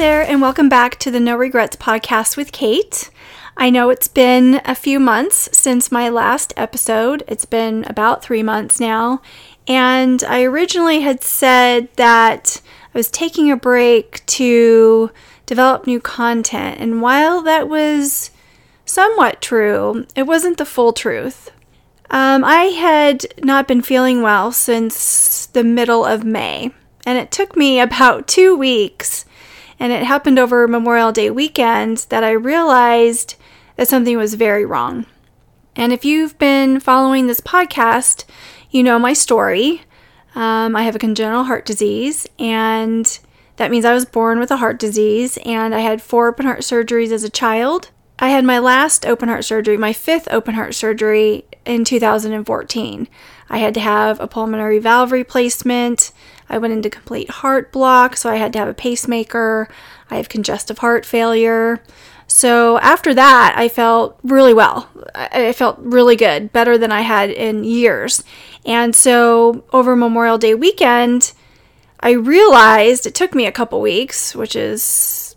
there, and welcome back to the No Regrets podcast with Kate. I know it's been a few months since my last episode. It's been about three months now. And I originally had said that I was taking a break to develop new content. And while that was somewhat true, it wasn't the full truth. Um, I had not been feeling well since the middle of May, and it took me about two weeks, and it happened over Memorial Day weekend that I realized that something was very wrong. And if you've been following this podcast, you know my story. Um, I have a congenital heart disease, and that means I was born with a heart disease, and I had four open heart surgeries as a child. I had my last open heart surgery, my fifth open heart surgery in 2014. I had to have a pulmonary valve replacement. I went into complete heart block, so I had to have a pacemaker. I have congestive heart failure. So after that, I felt really well. I felt really good, better than I had in years. And so over Memorial Day weekend, I realized it took me a couple weeks, which is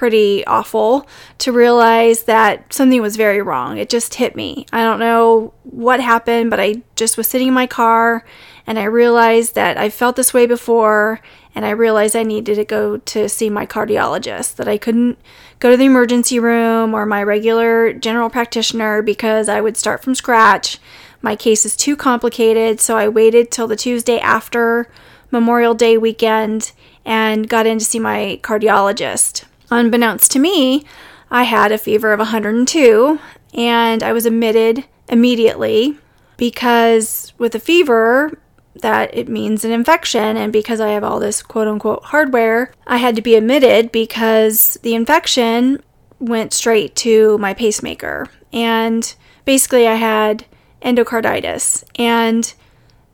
pretty awful, to realize that something was very wrong. It just hit me. I don't know what happened, but I just was sitting in my car and I realized that I felt this way before and I realized I needed to go to see my cardiologist, that I couldn't go to the emergency room or my regular general practitioner because I would start from scratch. My case is too complicated, so I waited till the Tuesday after Memorial Day weekend and got in to see my cardiologist. Unbeknownst to me, I had a fever of 102 and I was admitted immediately because with a fever, that it means an infection. And because I have all this quote unquote hardware, I had to be admitted because the infection went straight to my pacemaker. And basically, I had endocarditis. And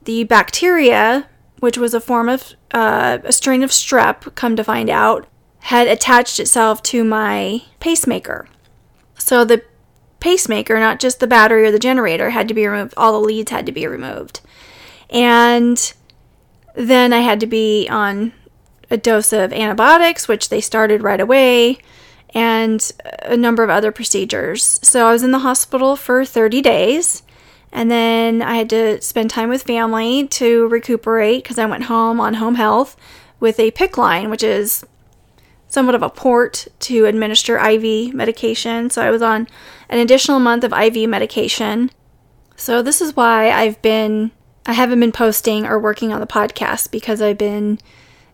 the bacteria, which was a form of uh, a strain of strep, come to find out, had attached itself to my pacemaker. So the pacemaker, not just the battery or the generator, had to be removed. All the leads had to be removed. And then I had to be on a dose of antibiotics, which they started right away, and a number of other procedures. So I was in the hospital for 30 days. And then I had to spend time with family to recuperate because I went home on home health with a PICC line, which is somewhat of a port to administer IV medication. So I was on an additional month of IV medication. So this is why I've been I haven't been posting or working on the podcast because I've been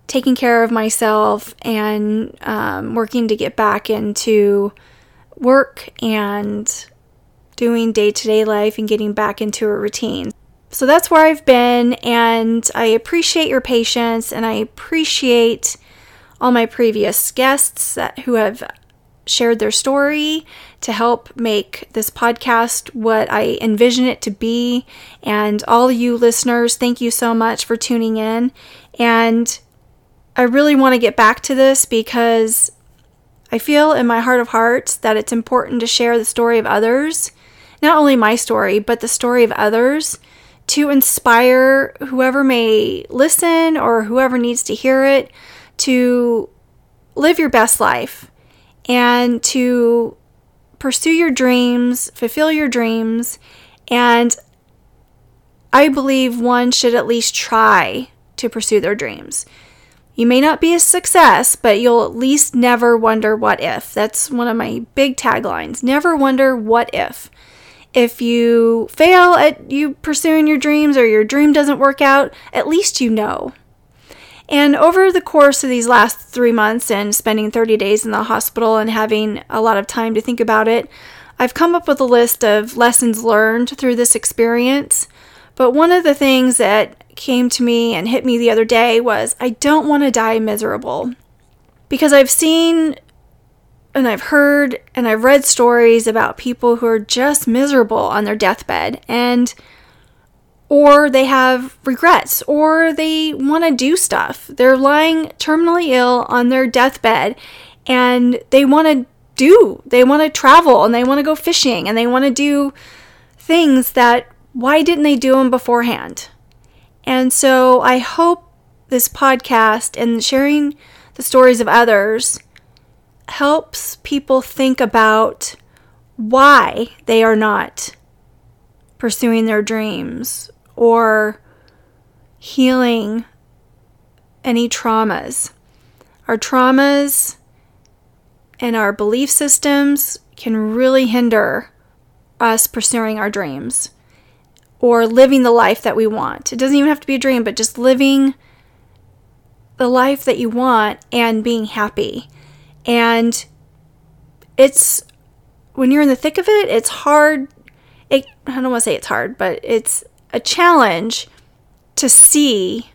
taking care of myself and um, working to get back into work and doing day to day life and getting back into a routine. So that's where I've been, and I appreciate your patience and I appreciate all my previous guests that, who have shared their story to help make this podcast what I envision it to be. And all you listeners, thank you so much for tuning in. And I really want to get back to this because I feel in my heart of hearts that it's important to share the story of others, not only my story, but the story of others to inspire whoever may listen or whoever needs to hear it to live your best life and to pursue your dreams, fulfill your dreams, and I believe one should at least try to pursue their dreams. You may not be a success, but you'll at least never wonder what if. That's one of my big taglines. Never wonder what if. If you fail at you pursuing your dreams or your dream doesn't work out, at least you know. And over the course of these last three months and spending 30 days in the hospital and having a lot of time to think about it, I've come up with a list of lessons learned through this experience. But one of the things that came to me and hit me the other day was I don't want to die miserable. Because I've seen and I've heard and I've read stories about people who are just miserable on their deathbed. And or they have regrets, or they want to do stuff. They're lying terminally ill on their deathbed and they want to do, they want to travel and they want to go fishing and they want to do things that why didn't they do them beforehand? And so I hope this podcast and sharing the stories of others helps people think about why they are not pursuing their dreams or healing any traumas. Our traumas and our belief systems can really hinder us pursuing our dreams or living the life that we want. It doesn't even have to be a dream, but just living the life that you want and being happy. And it's when you're in the thick of it, it's hard. It, I don't want to say it's hard, but it's a challenge to see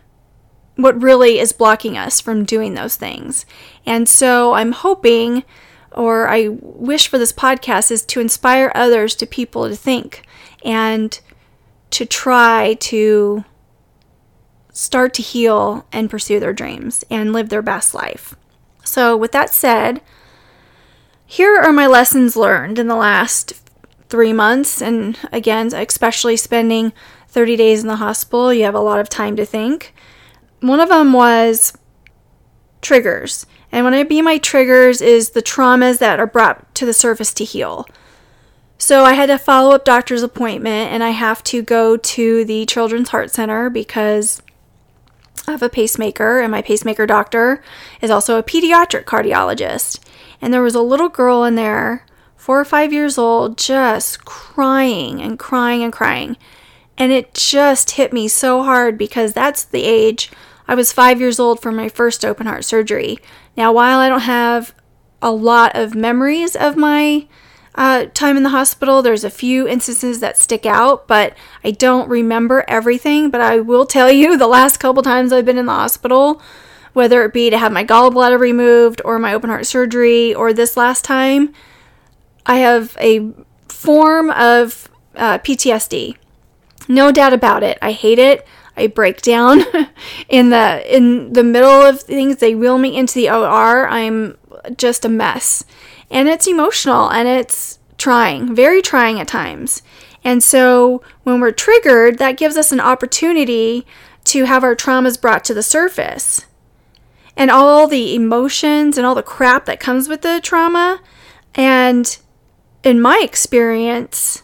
what really is blocking us from doing those things. And so I'm hoping, or I wish for this podcast, is to inspire others to people to think and to try to start to heal and pursue their dreams and live their best life. So, with that said, here are my lessons learned in the last three months. And again, especially spending 30 days in the hospital, you have a lot of time to think. One of them was triggers. And when I mean my triggers is the traumas that are brought to the surface to heal. So I had a follow up doctor's appointment and I have to go to the Children's Heart Center because I have a pacemaker and my pacemaker doctor is also a pediatric cardiologist. And there was a little girl in there, four or five years old, just crying and crying and crying. And it just hit me so hard because that's the age I was five years old for my first open heart surgery. Now, while I don't have a lot of memories of my uh, time in the hospital, there's a few instances that stick out, but I don't remember everything. But I will tell you the last couple times I've been in the hospital, whether it be to have my gallbladder removed or my open heart surgery or this last time, I have a form of uh, PTSD. No doubt about it. I hate it. I break down in the in the middle of things. They wheel me into the OR. I'm just a mess, and it's emotional and it's trying, very trying at times. And so when we're triggered, that gives us an opportunity to have our traumas brought to the surface. And all the emotions and all the crap that comes with the trauma. And in my experience,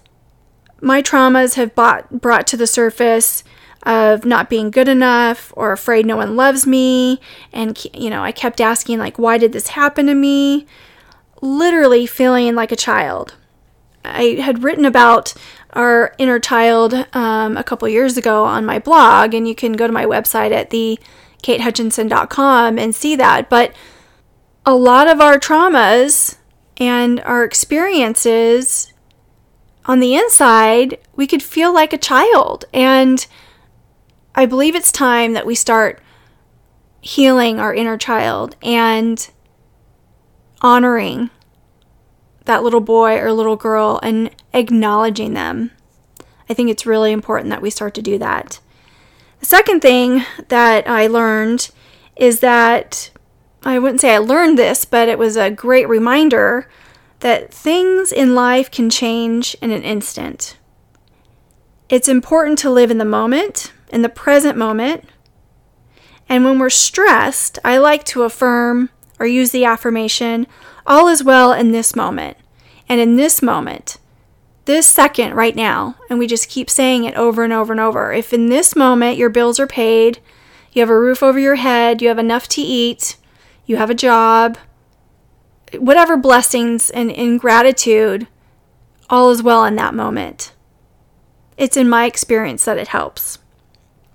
my traumas have brought, brought to the surface of not being good enough or afraid no one loves me. And, you know, I kept asking, like, why did this happen to me? Literally feeling like a child. I had written about our inner child um, a couple years ago on my blog, and you can go to my website at the katehutchinson.com and see that. But a lot of our traumas and our experiences on the inside, we could feel like a child. And I believe it's time that we start healing our inner child and honoring that little boy or little girl and acknowledging them. I think it's really important that we start to do that. The second thing that I learned is that I wouldn't say I learned this, but it was a great reminder that things in life can change in an instant. It's important to live in the moment in the present moment. And when we're stressed, I like to affirm or use the affirmation, all is well in this moment. And in this moment, this second right now, and we just keep saying it over and over and over. If in this moment your bills are paid, you have a roof over your head, you have enough to eat, you have a job, whatever blessings and in gratitude, all is well in that moment. It's in my experience that it helps.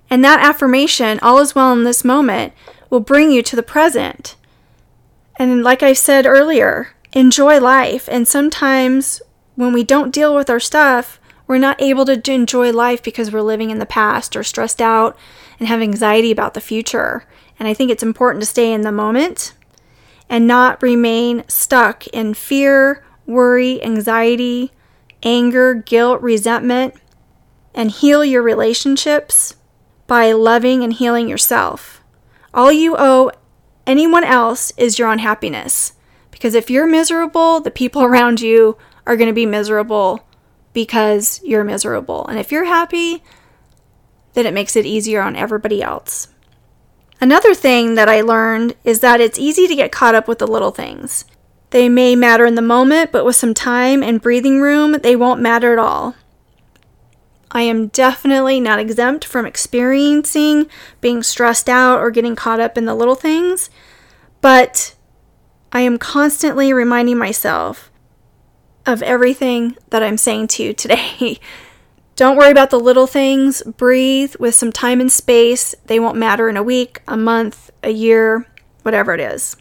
And that affirmation, all is well in this moment, will bring you to the present. And like I said earlier, enjoy life. And sometimes when we don't deal with our stuff, we're not able to enjoy life because we're living in the past or stressed out and have anxiety about the future. And I think it's important to stay in the moment and not remain stuck in fear, worry, anxiety, anger, guilt, resentment, and heal your relationships by loving and healing yourself. All you owe anyone else is your unhappiness. Because if you're miserable, the people around you are going to be miserable because you're miserable. And if you're happy, then it makes it easier on everybody else. Another thing that I learned is that it's easy to get caught up with the little things. They may matter in the moment, but with some time and breathing room, they won't matter at all. I am definitely not exempt from experiencing being stressed out or getting caught up in the little things, but I am constantly reminding myself of everything that I'm saying to you today. Don't worry about the little things. Breathe with some time and space. They won't matter in a week, a month, a year, whatever it is.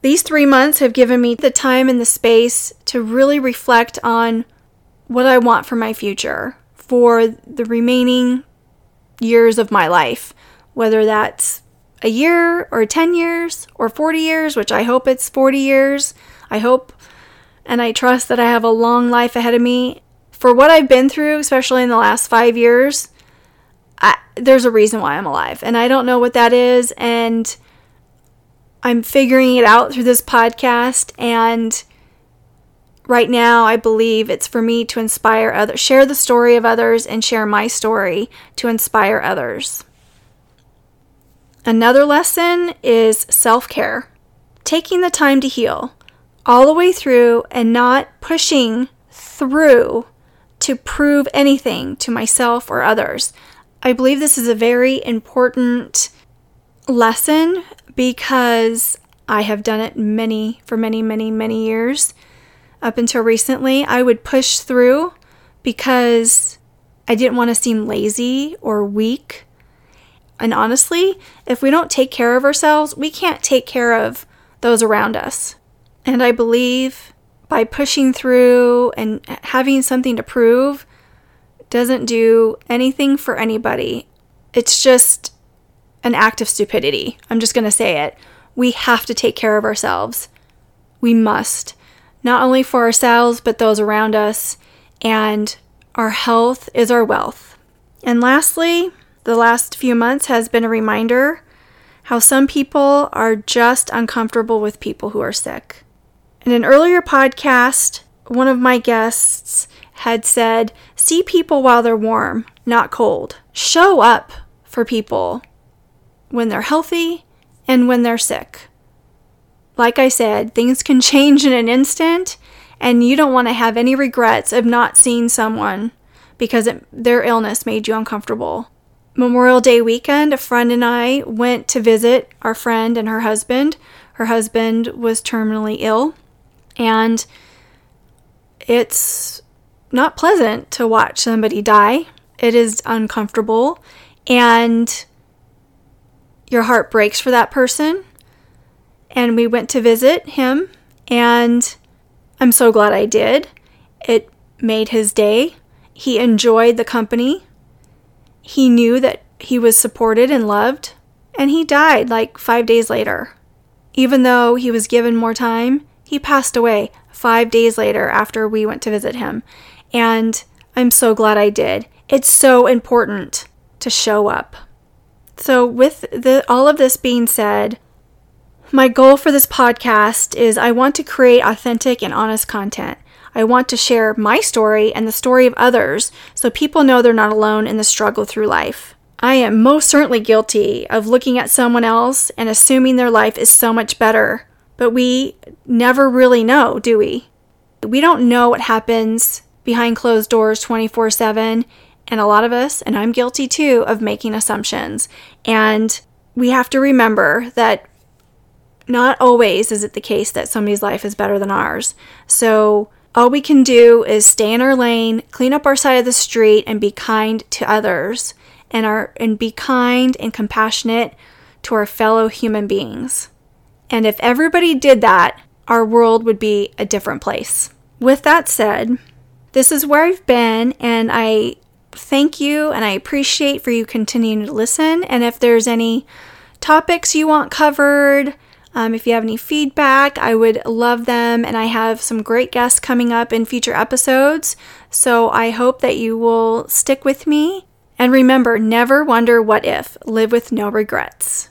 These three months have given me the time and the space to really reflect on what I want for my future, for the remaining years of my life, whether that's a year or 10 years or 40 years, which I hope it's 40 years. I hope and I trust that I have a long life ahead of me for what I've been through, especially in the last five years, I, there's a reason why I'm alive. And I don't know what that is. And I'm figuring it out through this podcast. And right now, I believe it's for me to inspire others, share the story of others, and share my story to inspire others. Another lesson is self care, taking the time to heal all the way through and not pushing through to prove anything to myself or others. I believe this is a very important lesson because I have done it many for many many many years up until recently. I would push through because I didn't want to seem lazy or weak. And honestly, if we don't take care of ourselves, we can't take care of those around us. And I believe by pushing through and having something to prove doesn't do anything for anybody. It's just an act of stupidity. I'm just going to say it. We have to take care of ourselves. We must. Not only for ourselves, but those around us. And our health is our wealth. And lastly, the last few months has been a reminder how some people are just uncomfortable with people who are sick. In an earlier podcast, one of my guests had said, See people while they're warm, not cold. Show up for people when they're healthy and when they're sick. Like I said, things can change in an instant, and you don't want to have any regrets of not seeing someone because it, their illness made you uncomfortable. Memorial Day weekend, a friend and I went to visit our friend and her husband. Her husband was terminally ill and it's not pleasant to watch somebody die. It is uncomfortable and your heart breaks for that person. And we went to visit him, and I'm so glad I did. It made his day. He enjoyed the company. He knew that he was supported and loved, and he died like five days later. Even though he was given more time, he passed away five days later after we went to visit him. And I'm so glad I did. It's so important to show up. So, with the, all of this being said, my goal for this podcast is I want to create authentic and honest content. I want to share my story and the story of others so people know they're not alone in the struggle through life. I am most certainly guilty of looking at someone else and assuming their life is so much better but we never really know, do we? We don't know what happens behind closed doors 24 7. And a lot of us, and I'm guilty too, of making assumptions. And we have to remember that not always is it the case that somebody's life is better than ours. So all we can do is stay in our lane, clean up our side of the street, and be kind to others and our and be kind and compassionate to our fellow human beings. And if everybody did that, our world would be a different place. With that said, this is where I've been, and I thank you and I appreciate for you continuing to listen. And if there's any topics you want covered, um, if you have any feedback, I would love them. And I have some great guests coming up in future episodes. So I hope that you will stick with me. And remember, never wonder what if. Live with no regrets.